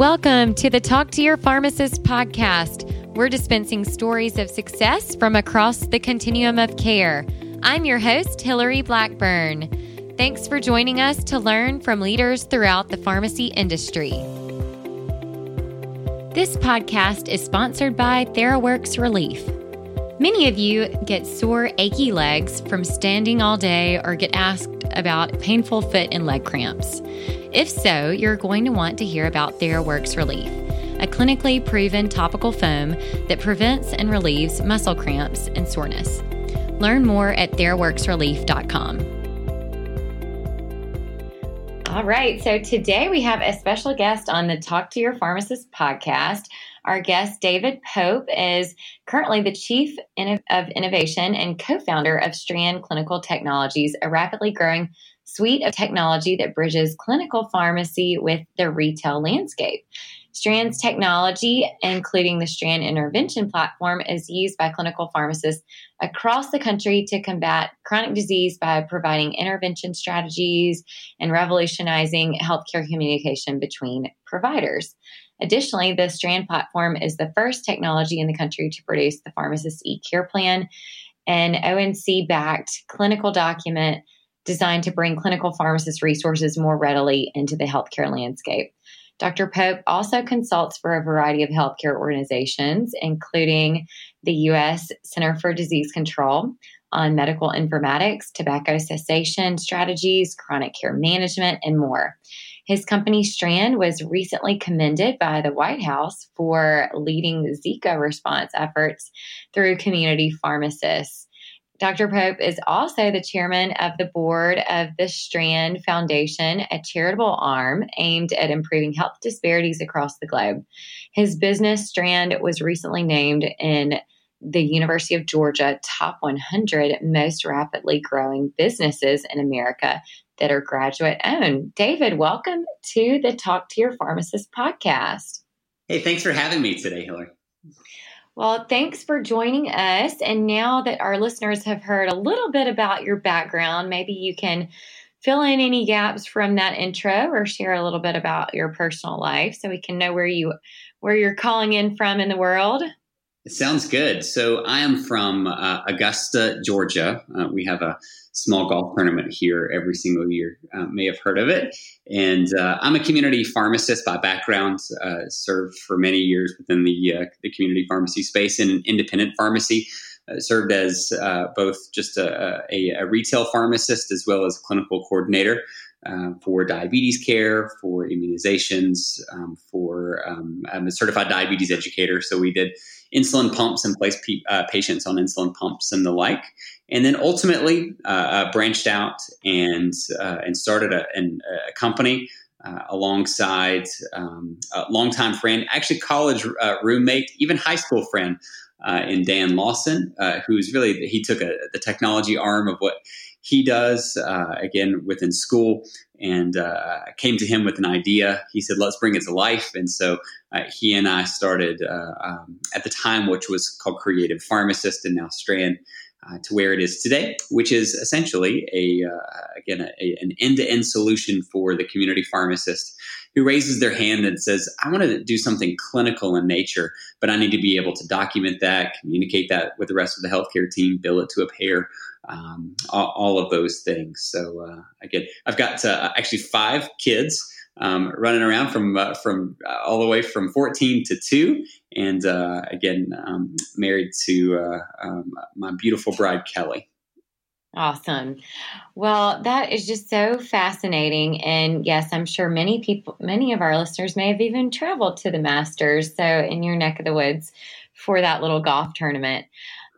Welcome to the Talk to Your Pharmacist podcast. We're dispensing stories of success from across the continuum of care. I'm your host, Hillary Blackburn. Thanks for joining us to learn from leaders throughout the pharmacy industry. This podcast is sponsored by TheraWorks Relief. Many of you get sore, achy legs from standing all day or get asked about painful foot and leg cramps. If so, you're going to want to hear about TheraWorks Relief, a clinically proven topical foam that prevents and relieves muscle cramps and soreness. Learn more at theraworksrelief.com. All right, so today we have a special guest on the Talk to Your Pharmacist podcast. Our guest, David Pope, is currently the Chief of Innovation and co founder of Strand Clinical Technologies, a rapidly growing suite of technology that bridges clinical pharmacy with the retail landscape. Strand's technology, including the Strand Intervention Platform, is used by clinical pharmacists across the country to combat chronic disease by providing intervention strategies and revolutionizing healthcare communication between providers. Additionally, the Strand platform is the first technology in the country to produce the pharmacist e care plan, an ONC backed clinical document designed to bring clinical pharmacist resources more readily into the healthcare landscape. Dr. Pope also consults for a variety of healthcare organizations, including the U.S. Center for Disease Control on medical informatics, tobacco cessation strategies, chronic care management, and more. His company Strand was recently commended by the White House for leading Zika response efforts through community pharmacists. Dr. Pope is also the chairman of the board of the Strand Foundation, a charitable arm aimed at improving health disparities across the globe. His business, Strand, was recently named in the University of Georgia top 100 most rapidly growing businesses in America that are graduate owned. David, welcome to the Talk to Your Pharmacist podcast. Hey, thanks for having me today, Hillary. Well, thanks for joining us. And now that our listeners have heard a little bit about your background, maybe you can fill in any gaps from that intro or share a little bit about your personal life so we can know where you where you're calling in from in the world. It sounds good. So I am from uh, Augusta, Georgia. Uh, we have a small golf tournament here every single year. Uh, may have heard of it. And uh, I'm a community pharmacist by background. Uh, served for many years within the uh, the community pharmacy space in an independent pharmacy. served as both just a, a, a, retail pharmacist as well as clinical coordinator. Uh, for diabetes care, for immunizations, um, for um, I'm a certified diabetes educator. So we did insulin pumps and place pe- uh, patients on insulin pumps and the like. And then ultimately uh, uh branched out and uh, and started a, an, a company uh, alongside um, a longtime friend, actually college roommate, even high school friend in Dan Lawson, who's really he took a, the technology arm of what he does again within school and uh, came to him with an idea. He said, "Let's bring it to life." And so uh, he and I started uh, um, at the time, which was called Creative Pharmacist, and now Strand. Uh, to where it is today, which is essentially a uh, again a, a, an end-to-end solution for the community pharmacist who raises their hand and says, "I want to do something clinical in nature, but I need to be able to document that, communicate that with the rest of the healthcare team, bill it to a payer, um, all, all, of those things. So uh, again, I've got uh, actually five kids um, running around from uh, from uh, all the way from 14 to two, and uh, again, um, married to uh, um, my beautiful bride Kelly. Awesome. Well, that is just so fascinating. And yes, I'm sure many people, many of our listeners may have even traveled to the Masters. So, in your neck of the woods for that little golf tournament.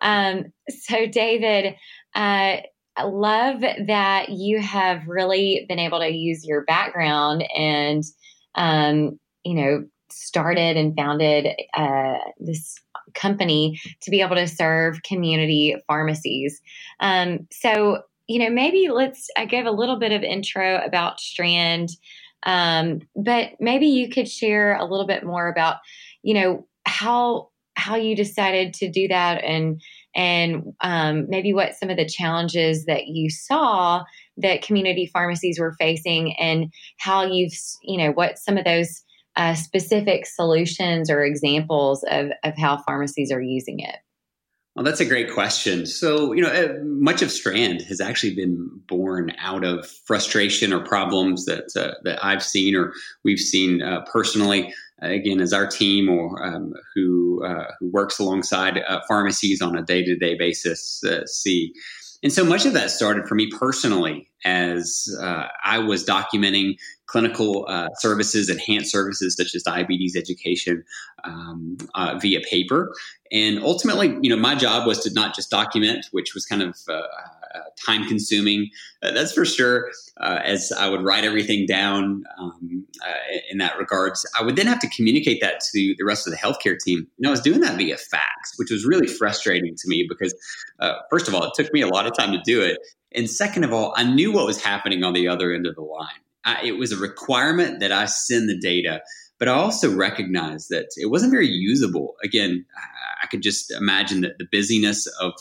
Um, so, David, uh, I love that you have really been able to use your background and, um, you know, started and founded uh, this company to be able to serve community pharmacies. Um, so, you know, maybe let's, I gave a little bit of intro about Strand, um, but maybe you could share a little bit more about, you know, how, how you decided to do that and, and um, maybe what some of the challenges that you saw that community pharmacies were facing and how you've you know what some of those uh, specific solutions or examples of, of how pharmacies are using it? Well, that's a great question. So, you know, uh, much of Strand has actually been born out of frustration or problems that uh, that I've seen or we've seen uh, personally. Again, as our team or um, who uh, who works alongside uh, pharmacies on a day to day basis uh, see. And so much of that started for me personally as I was documenting clinical uh, services, enhanced services such as diabetes education um, uh, via paper. And ultimately, you know, my job was to not just document, which was kind of uh, uh time consuming, uh, that's for sure. Uh, as I would write everything down um, in that regards, I would then have to communicate that to the rest of the healthcare team. And I was doing that via fax, which was really frustrating to me because, first of all, it took me a lot of time to do it. And second of all, I knew what was happening on the other end of the line. I, it was a requirement that I send the data, but I also recognized that it wasn't very usable. Again, I could just imagine that the busyness of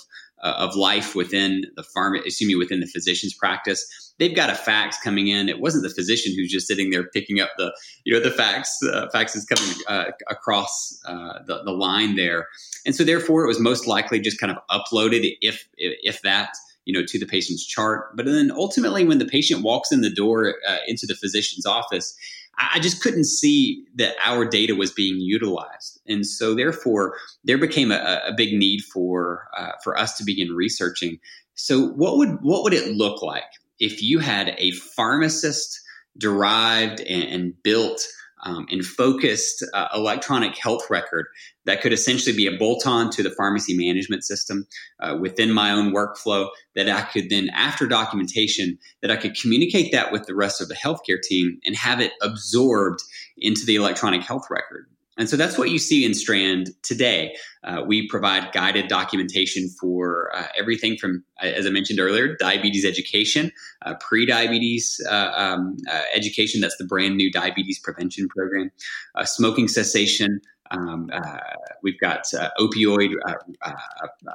uh, of life within the farm, excuse me, within the physician's practice. They've got a fax coming in. It wasn't the physician who's just sitting there picking up the, you know, the fax. Uh, fax is coming uh, across uh, the, the line there, and so therefore it was most likely just kind of uploaded, if if that you know to the patient's chart but then ultimately when the patient walks in the door uh, into the physician's office I just couldn't see that our data was being utilized, and so therefore there became a, a big need for uh, for us to begin researching. So what would what would it look like if you had a pharmacist derived and, and built um, and focused uh, electronic health record that could essentially be a bolt on to the pharmacy management system uh, within my own workflow that I could then, after documentation, that I could communicate that with the rest of the healthcare team and have it absorbed into the electronic health record. And so that's what you see in Strand today. Uh, we provide guided documentation for uh, everything from, uh, as I mentioned earlier, diabetes education, uh, pre diabetes uh, um, uh, education. That's the brand new diabetes prevention program, smoking cessation. Um, we've got opioid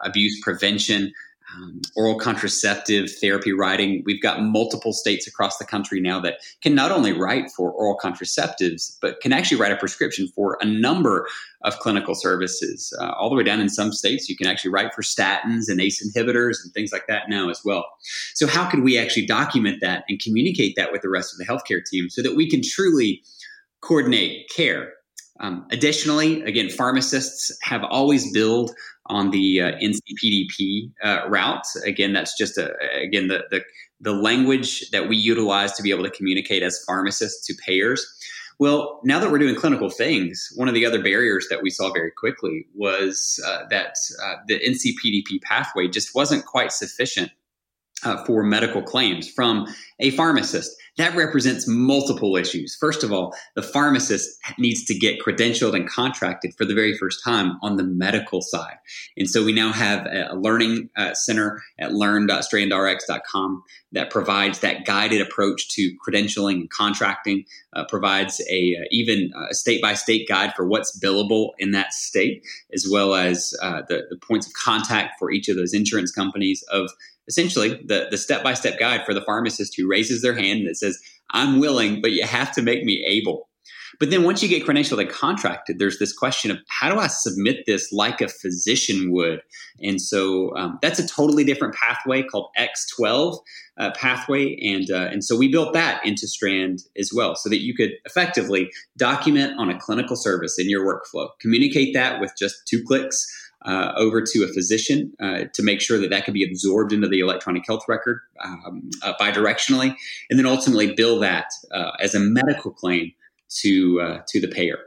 abuse prevention um, oral contraceptive therapy writing. We've got multiple states across the country now that can not only write for oral contraceptives, but can actually write a prescription for a number of clinical services. Uh, all the way down in some states, you can actually write for statins and ACE inhibitors and things like that now as well. So, how could we actually document that and communicate that with the rest of the healthcare team so that we can truly coordinate care? Um, additionally, again, pharmacists have always billed on the uh, NCPDP uh, route. Again, that's just a, again the, the the language that we utilize to be able to communicate as pharmacists to payers. Well, now that we're doing clinical things, one of the other barriers that we saw very quickly was uh, that uh, the NCPDP pathway just wasn't quite sufficient uh, for medical claims from a pharmacist. That represents multiple issues. First of all, the pharmacist needs to get credentialed and contracted for the very first time on the medical side. And so we now have a learning uh, center at learn.strandrx.com that provides that guided approach to credentialing and contracting, uh, provides a uh, even a state by state guide for what's billable in that state, as well as uh, the, the points of contact for each of those insurance companies of essentially the, the step-by-step guide for the pharmacist who raises their hand that says i'm willing but you have to make me able. But then once you get credentialed and contracted there's this question of how do i submit this like a physician would? And so um, that's a totally different pathway called x12 uh, pathway. And uh, and so we built that into strand as well so that you could effectively document on a clinical service in your workflow. Communicate that with just two clicks uh, over to a physician uh, to make sure that that could be absorbed into the electronic health record um, uh, bidirectionally, and then ultimately bill that uh, as a medical claim to uh, to the payer.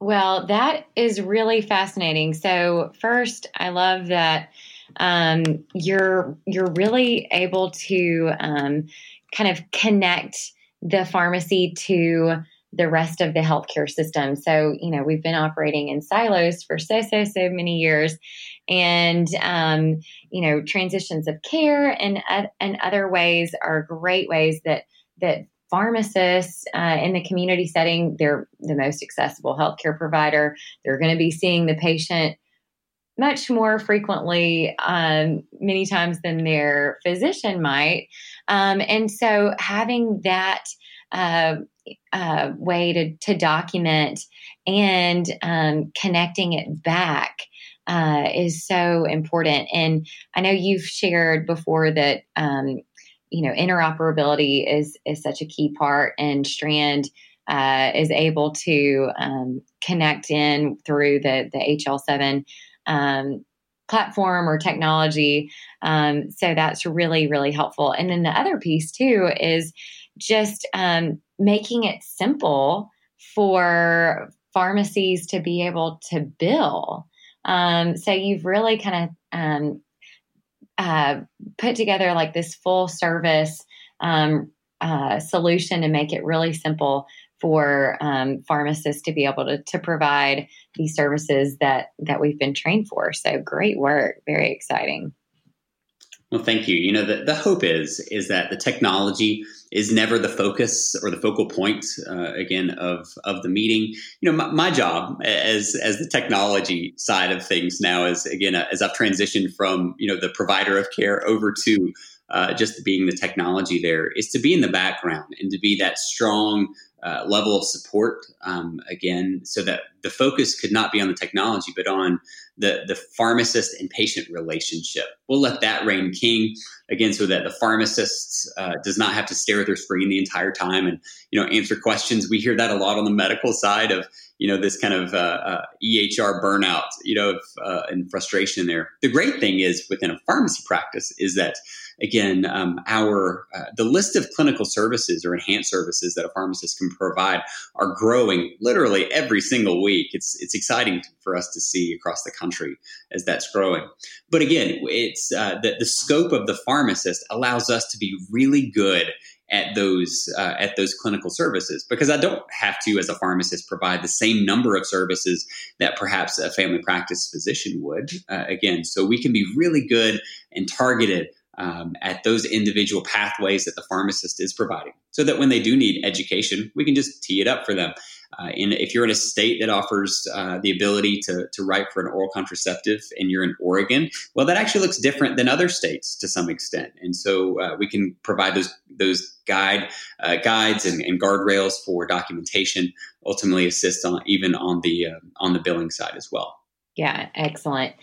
Well, that is really fascinating. So, first, I love that um, you're you're really able to um, kind of connect the pharmacy to the rest of the healthcare system. So, you know, we've been operating in silos for so, so, so many years. And, um, you know, transitions of care and, uh, and other ways are great ways that, that pharmacists uh, in the community setting, they're the most accessible healthcare provider. They're going to be seeing the patient much more frequently, um, many times than their physician might. Um, and so having that uh, uh, way to, to document and um, connecting it back uh, is so important. And I know you've shared before that um, you know interoperability is is such a key part, and Strand uh, is able to um, connect in through the the HL7 um, platform or technology. Um, so that's really really helpful. And then the other piece too is just um, making it simple for pharmacies to be able to bill. Um, so you've really kind of um, uh, put together like this full service um, uh, solution to make it really simple for um, pharmacists to be able to, to provide these services that that we've been trained for. So great work, very exciting. Well, thank you. You know, the, the hope is is that the technology is never the focus or the focal point uh, again of of the meeting. You know, my, my, job as as the technology side of things now is again as I've transitioned from you know the provider of care over to uh, just being the technology there is to be in the background and to be that strong uh, level of support um, again so that the focus could not be on the technology but on the, the pharmacist and patient relationship. We'll let that reign king again so that the pharmacist uh, does not have to stare at their screen the entire time and you know answer questions. We hear that a lot on the medical side of you know this kind of uh, uh ehr burnout you know uh, and frustration there the great thing is within a pharmacy practice is that again, um, our uh, the list of clinical services or enhanced services that a pharmacist can provide are growing literally every single week. It's it's exciting for us to see across the country as that's growing. But again, it's uh, the the scope of the pharmacist allows us to be really good at those uh, at those clinical services because I don't have to, as a pharmacist, provide the same number of services that perhaps a family practice physician would. Uh, again, so we can be really good and targeted um, at those individual pathways that the pharmacist is providing so that when they do need education, we can just tee it up for them. Uh, and if you're in a state that offers uh, the ability to, to write for an oral contraceptive and you're in Oregon, well, that actually looks different than other states to some extent. And so uh, we can provide those those guide uh, guides and, and, guardrails for documentation, ultimately assist on even on the uh, on the billing side as well. Yeah, excellent.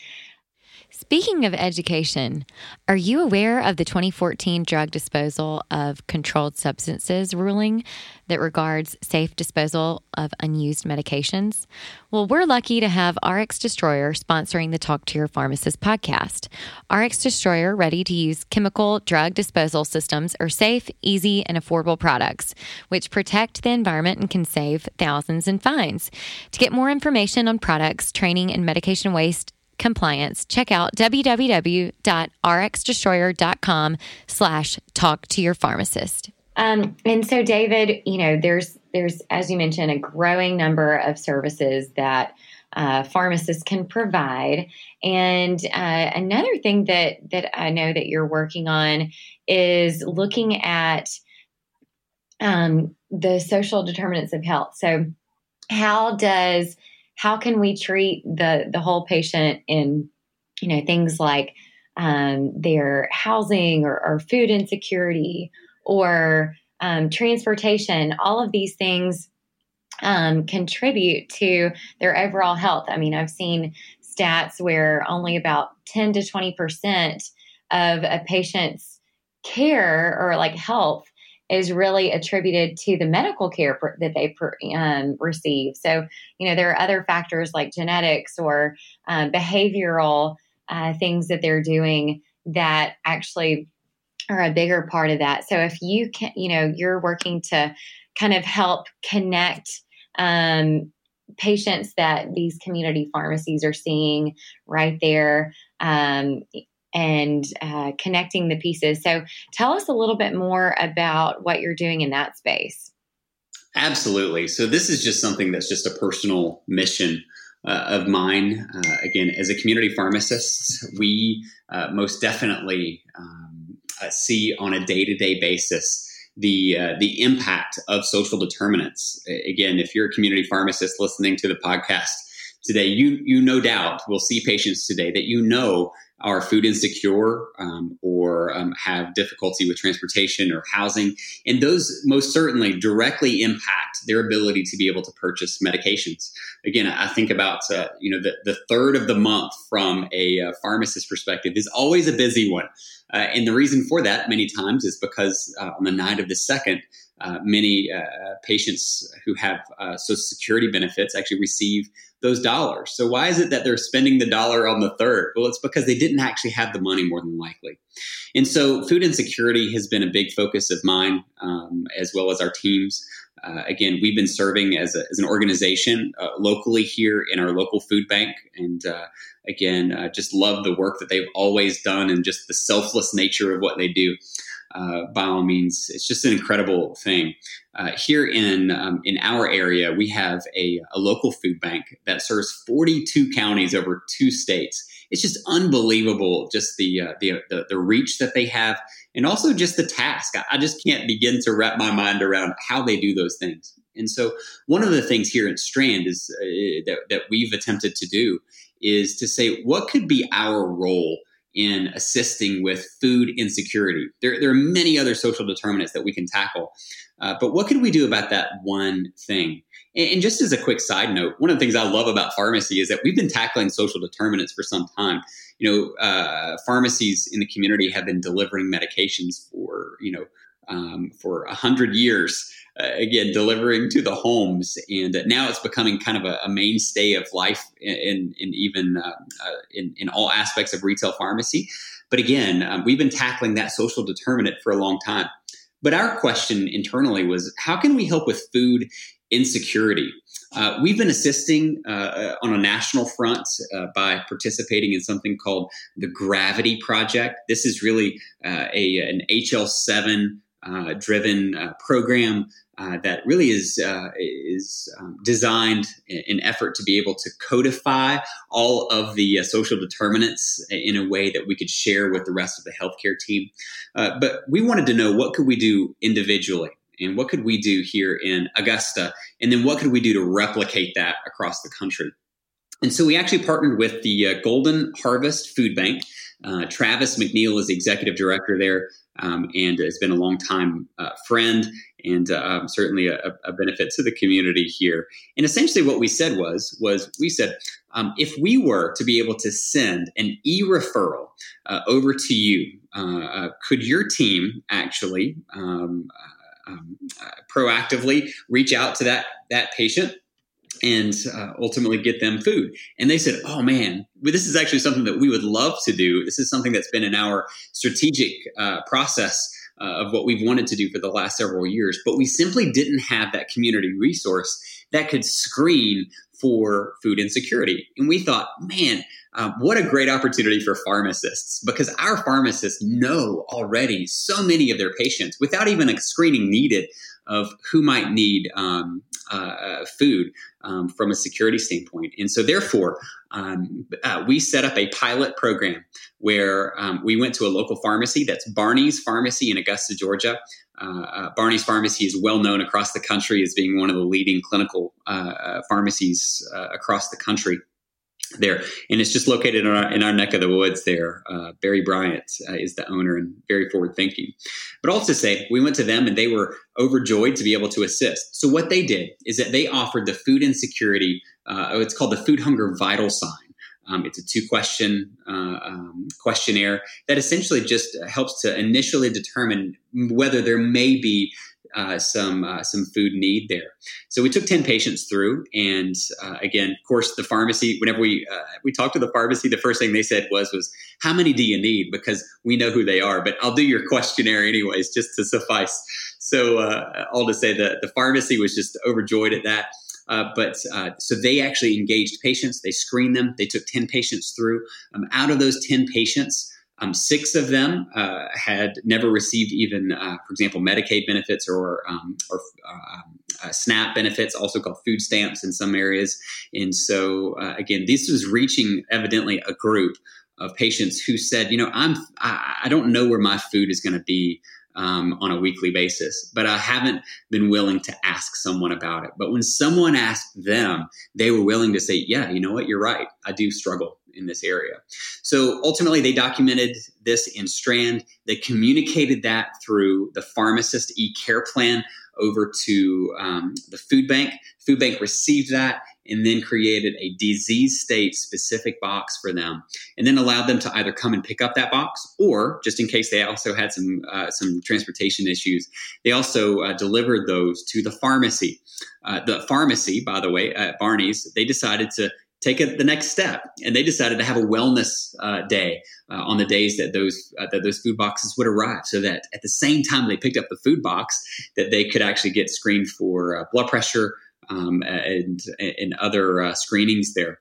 Speaking of education, are you aware of the 2014 drug disposal of controlled substances ruling that regards safe disposal of unused medications? Well, we're lucky to have RX Destroyer sponsoring the Talk to Your Pharmacist podcast. RX Destroyer ready to use chemical drug disposal systems are safe, easy, and affordable products, which protect the environment and can save thousands in fines. To get more information on products, training, and medication waste, compliance, check out www.rxdestroyer.com slash talk to your pharmacist. Um, and so, David, you know, there's there's as you mentioned a growing number of services that uh, pharmacists can provide. And uh, another thing that that I know that you're working on is looking at um, the social determinants of health. So, how does how can we treat the the whole patient in you know things like um, their housing or, or, food insecurity or um, transportation? All of these things um, contribute to their overall health. I mean i've seen stats where only about 10 to 20 percent of a patient's care or like health is really attributed to the medical care that they um, receive. So, you know, there are other factors like genetics or um, behavioral uh, things that they're doing that actually are a bigger part of that. So, if you can, you know, you're working to kind of help connect um, patients that these community pharmacies are seeing right there um, and uh, connecting the pieces. So, tell us a little bit more about what you're doing in that space. Absolutely. So, this is just something that's just a personal mission uh, of mine. Uh, again, as a community pharmacist, we uh, most definitely um, uh, see on a day to day basis. The, uh, the impact of social determinants. Again, if you're a community pharmacist listening to the podcast today, you you no doubt will see patients today that you know are food insecure um, or um, have difficulty with transportation or housing. And those most certainly directly impact their ability to be able to purchase medications. Again, I think about, uh, you know, the, the third of the month from a uh, pharmacist perspective is always a busy one. Uh, and the reason for that many times is because uh, on the night of the second, uh, many uh, patients who have Social Security benefits actually receive those dollars. So, why is it that they're spending the dollar on the third? Well, it's because they didn't actually have the money, more than likely. And so, food insecurity has been a big focus of mine, um, as well as our teams. Uh, again, we've been serving as, a, as an organization uh, locally here in our local food bank. And uh, again, just love the work that they've always done and just the selfless nature of what they do uh, by all means, it's just an incredible thing. Uh, here in um, in our area, we have a, a, local food bank that serves 42 counties over two states. It's just unbelievable, just the, uh, the, the the reach that they have, and also just the task. I, I just can't begin to wrap my mind around how they do those things. And so, one of the things here at Strand is uh, that, that we've attempted to do is to say, what could be our role in assisting with food insecurity. There, there are many other social determinants that we can tackle. Uh, but what can we do about that one thing? And, and, just as a quick side note, one of the things I love about pharmacy is that we've been tackling social determinants for some time. You know, uh, pharmacies in the community have been delivering medications for, you know, um, for a hundred years. Uh, again, delivering to the homes, and now it's becoming kind of a, a mainstay of life in, in even uh, uh, in, in all aspects of retail pharmacy. But again, um, we've been tackling that social determinant for a long time. But our question internally was, how can we help with food insecurity? Uh, we've been assisting uh, on a national front uh, by participating in something called the Gravity Project. This is really a, an HL7 uh, driven uh, program uh, that really is uh, is um, designed in effort to be able to codify all of the uh, social determinants in a way that we could share with the rest of the healthcare team. Uh, but we wanted to know what could we do individually and what could we do here in Augusta, and then what could we do to replicate that across the country. And so we actually partnered with the Golden Harvest Food Bank. Uh, Travis McNeil is the executive director there um, and has been a long time uh, friend and uh, um, certainly a, a, benefit to the community here. And essentially, what we said was was we said um, if we were to be able to send an e referral uh, over to you, uh, uh, could your team actually um, um, proactively reach out to that that patient? And uh, ultimately get them food. And they said, "Oh man, this is actually something that we would love to do. This is something that's been in our strategic uh, process." Uh, of what we've wanted to do for the last several years, but we simply didn't have that community resource that could screen for food insecurity. And we thought, man, uh, what a great opportunity for pharmacists because our pharmacists know already so many of their patients without even a screening needed of who might need um, uh, food um, from a security standpoint. And so, therefore, um, uh, we set up a pilot program where um, we went to a local pharmacy that's Barney's Pharmacy in Augusta, Georgia. Uh, uh, Barney's Pharmacy is well known across the country as being one of the leading clinical uh, uh, pharmacies uh, across the country there, and it's just located in our, in our neck of the woods. There, uh, Barry Bryant uh, is the owner and very forward thinking. But also say we went to them and they were overjoyed to be able to assist. So what they did is that they offered the food insecurity. Uh, it's called the Food Hunger Vital Sign. Um, it's a two question uh, um, questionnaire that essentially just helps to initially determine whether there may be uh, some uh, some food need there. So we took ten patients through, and uh, again, of course, the pharmacy. Whenever we uh, we talked to the pharmacy, the first thing they said was was how many do you need? Because we know who they are, but I'll do your questionnaire anyways, just to suffice. So uh, all to say that the pharmacy was just overjoyed at that. Uh, but uh, so they actually engaged patients. They screened them. They took 10 patients through. Um, out of those 10 patients, um, six of them uh, had never received even, uh, for example, Medicaid benefits or um, or um, uh, SNAP benefits, also called food stamps in some areas. And so, uh, again, this was reaching evidently a group of patients who said, you know, I'm I, I don't know where my food is going to be um, on a weekly basis, but I haven't been willing to ask someone about it. But when someone asked them, they were willing to say, Yeah, you know what? You're right. I do struggle in this area. So ultimately, they documented this in Strand. They communicated that through the pharmacist e care plan over to um, the food bank. Food bank received that and then created a disease state specific box for them, and then allowed them to either come and pick up that box, or just in case they also had some uh, some transportation issues, they also uh, delivered those to the pharmacy. Uh, the pharmacy, by the way, at Barney's, they decided to take it the next step. And they decided to have a wellness uh, day uh, on the days that those uh, that those food boxes would arrive, so that at the same time they picked up the food box, that they could actually get screened for uh, blood pressure um, and and other uh, screenings there.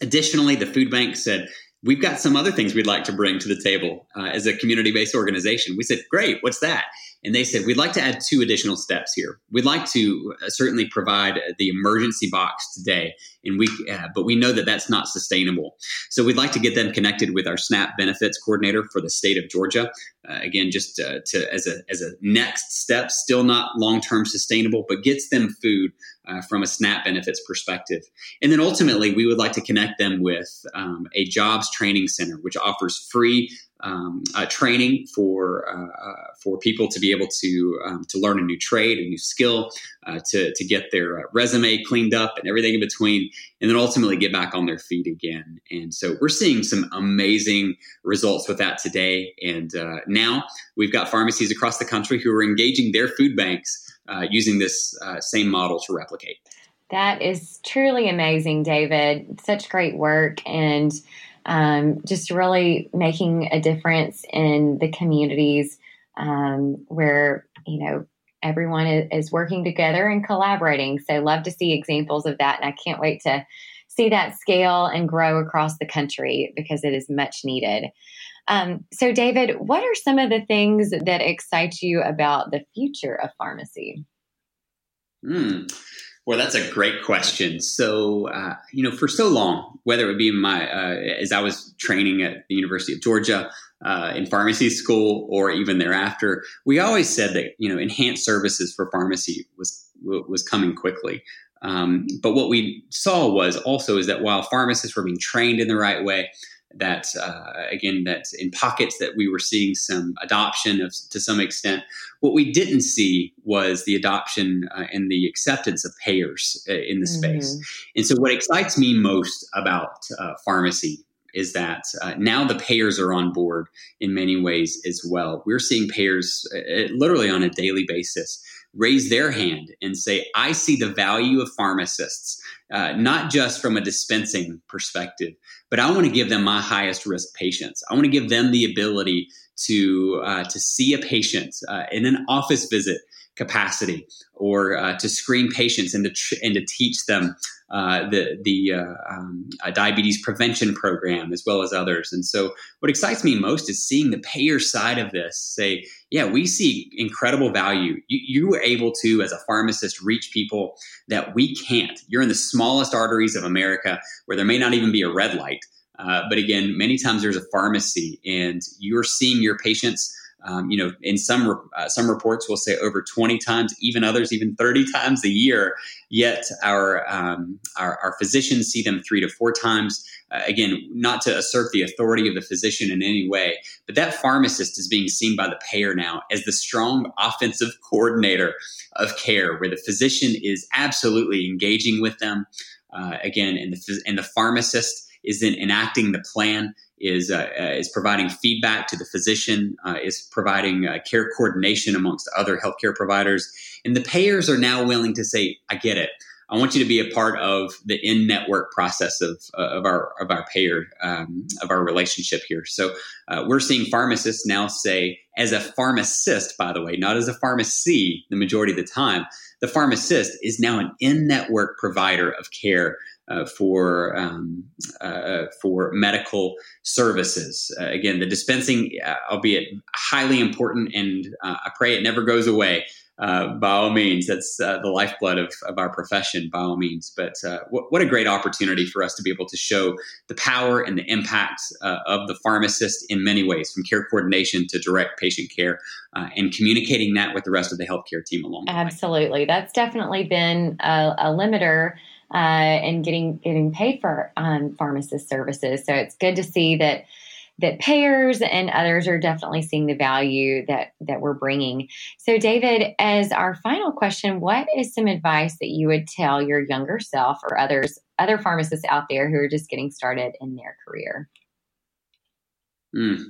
Additionally, the food bank said. We've got some other things we'd like to bring to the table uh, as a community based organization. We said, Great, what's that? And they said, we'd like to add two additional steps here. We'd like to uh, certainly provide the emergency box today, and we, uh, but we know that that's not sustainable. So we'd like to get them connected with our SNAP benefits coordinator for the state of Georgia. Uh, again, just uh, to as a as a next step, still not long term sustainable, but gets them food uh, from a SNAP benefits perspective. And then ultimately, we would like to connect them with um, a jobs training center, which offers free um, uh, training for uh, uh, for people to be able to um, to learn a new trade, a new skill, uh, to to get their uh, resume cleaned up and everything in between, and then ultimately get back on their feet again. And so we're seeing some amazing results with that today. And uh, now we've got pharmacies across the country who are engaging their food banks using this same model to replicate. That is truly amazing, David. Such great work and um, just really making a difference in the communities um, where you know everyone is, working together and collaborating. So love to see examples of that, and I can't wait to see that scale and grow across the country because it is much needed. Um, so, David, what are some of the things that excite you about the future of pharmacy? Mm. Well, that's a great question. So, uh, you know, for so long, whether it would be my uh, as I was training at the University of Georgia uh, in pharmacy school, or even thereafter, we always said that you know enhanced services for pharmacy was was coming quickly. Um, but what we saw was also is that while pharmacists were being trained in the right way, that uh, again that in pockets that we were seeing some adoption of to some extent. What we didn't see was the adoption uh, and the acceptance of payers uh, in the mm-hmm. space. And so what excites me most about uh, pharmacy is that uh, now the payers are on board in many ways as well. We're seeing payers uh, literally on a daily basis raise their hand and say i see the value of pharmacists uh, not just from a dispensing perspective, but I want to give them my highest risk patients. I want to give them the ability to uh, to see a patient uh, in an office visit capacity or uh, to screen patients and to tr- and to teach them uh, the the uh, um, diabetes prevention program as well as others. And so, what excites me most is seeing the payer side of this say, "Yeah, we see incredible value. You, you were able to, as a pharmacist, reach people that we can't. You're in the smallest arteries of America where there may not even be a red light." Uh, but again, many times there's a pharmacy, and you're seeing your patients um, you know, in some uh, some reports we'll say over 20 times, even others even 30 times a year. Yet our um, our, our, physicians see them three to four times. Uh, again, not to assert the authority of the physician in any way, but that pharmacist is being seen by the payer now as the strong offensive coordinator of care, where the physician is absolutely engaging with them. Uh, again, and the and the pharmacist is then enacting the plan is uh, uh, is providing feedback to the physician, uh, is providing uh, care coordination amongst other healthcare providers, and the payers are now willing to say, "I get it. I want you to be a part of the in-network process of, uh, of our of our payer um, of our relationship here." So uh, we're seeing pharmacists now say, as a pharmacist, by the way, not as a pharmacy, the majority of the time, the pharmacist is now an in-network provider of care uh, for um, uh, for medical services. Uh, again, the dispensing, uh, albeit highly important, and uh, I pray it never goes away. by all means, that's the lifeblood of, of our profession, by all means. But uh, what, a great opportunity for us to be able to show the power and the impact of the pharmacist in many ways, from care coordination to direct patient care, and communicating that with the rest of the healthcare team along. Absolutely, that's definitely been a, a limiter. Uh, and getting getting paid for um, pharmacist services, so it's good to see that that payers and others are definitely seeing the value that that we're bringing. So, David, as our final question, what is some advice that you would tell your younger self or others, other pharmacists out there who are just getting started in their career? Mm.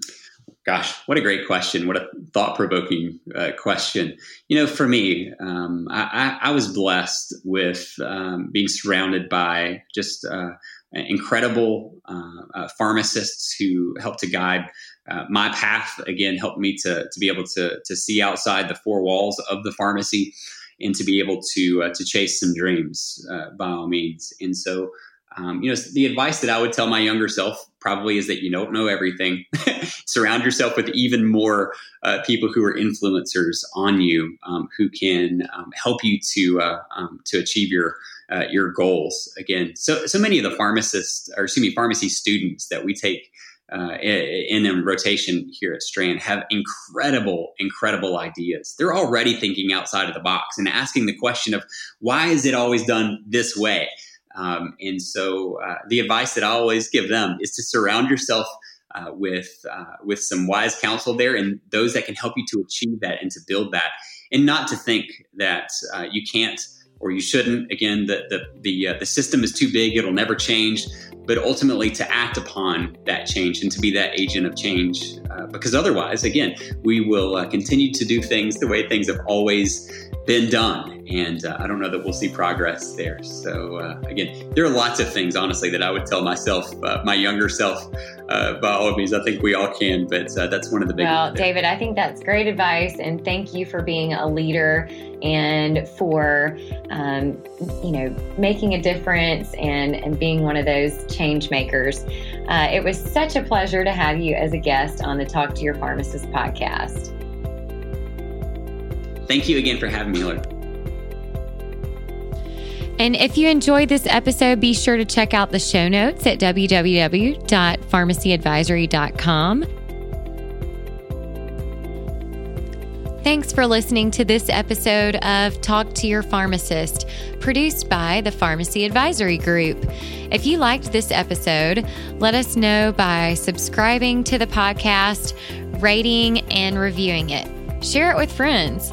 Gosh, what a great question! What a thought-provoking uh, question. You know, for me, um, I, I, was blessed with um, being surrounded by just uh, incredible uh, uh, pharmacists who helped to guide uh, my path. Again, helped me to to be able to to see outside the four walls of the pharmacy and to be able to uh, to chase some dreams by all means. And so. Um, you know, the advice that I would tell my younger self probably is that you don't know everything. Surround yourself with even more uh, people who are influencers on you, um, who can um, help you to um, to achieve your uh, your goals. Again, so so many of the pharmacists, or excuse me, pharmacy students that we take uh, in, in rotation here at Strand have incredible, incredible ideas. They're already thinking outside of the box and asking the question of why is it always done this way. Um, and so, uh, the advice that I always give them is to surround yourself uh, with uh, with some wise counsel there, and those that can help you to achieve that and to build that, and not to think that uh, you can't or you shouldn't. Again, the the the, uh, the system is too big; it'll never change. But ultimately, to act upon that change and to be that agent of change, uh, because otherwise, again, we will uh, continue to do things the way things have always been done. And uh, I don't know that we'll see progress there. So, uh, again, there are lots of things, honestly, that I would tell myself, uh, my younger self, uh, by all means. I think we all can, but uh, that's one of the big Well, David, I think that's great advice. And thank you for being a leader and for, um, you know, making a difference and, and being one of those change makers. Uh, it was such a pleasure to have you as a guest on the Talk to Your Pharmacist podcast. Thank you again for having me, Hillary. And if you enjoyed this episode, be sure to check out the show notes at www.pharmacyadvisory.com. Thanks for listening to this episode of Talk to Your Pharmacist, produced by the Pharmacy Advisory Group. If you liked this episode, let us know by subscribing to the podcast, rating, and reviewing it. Share it with friends.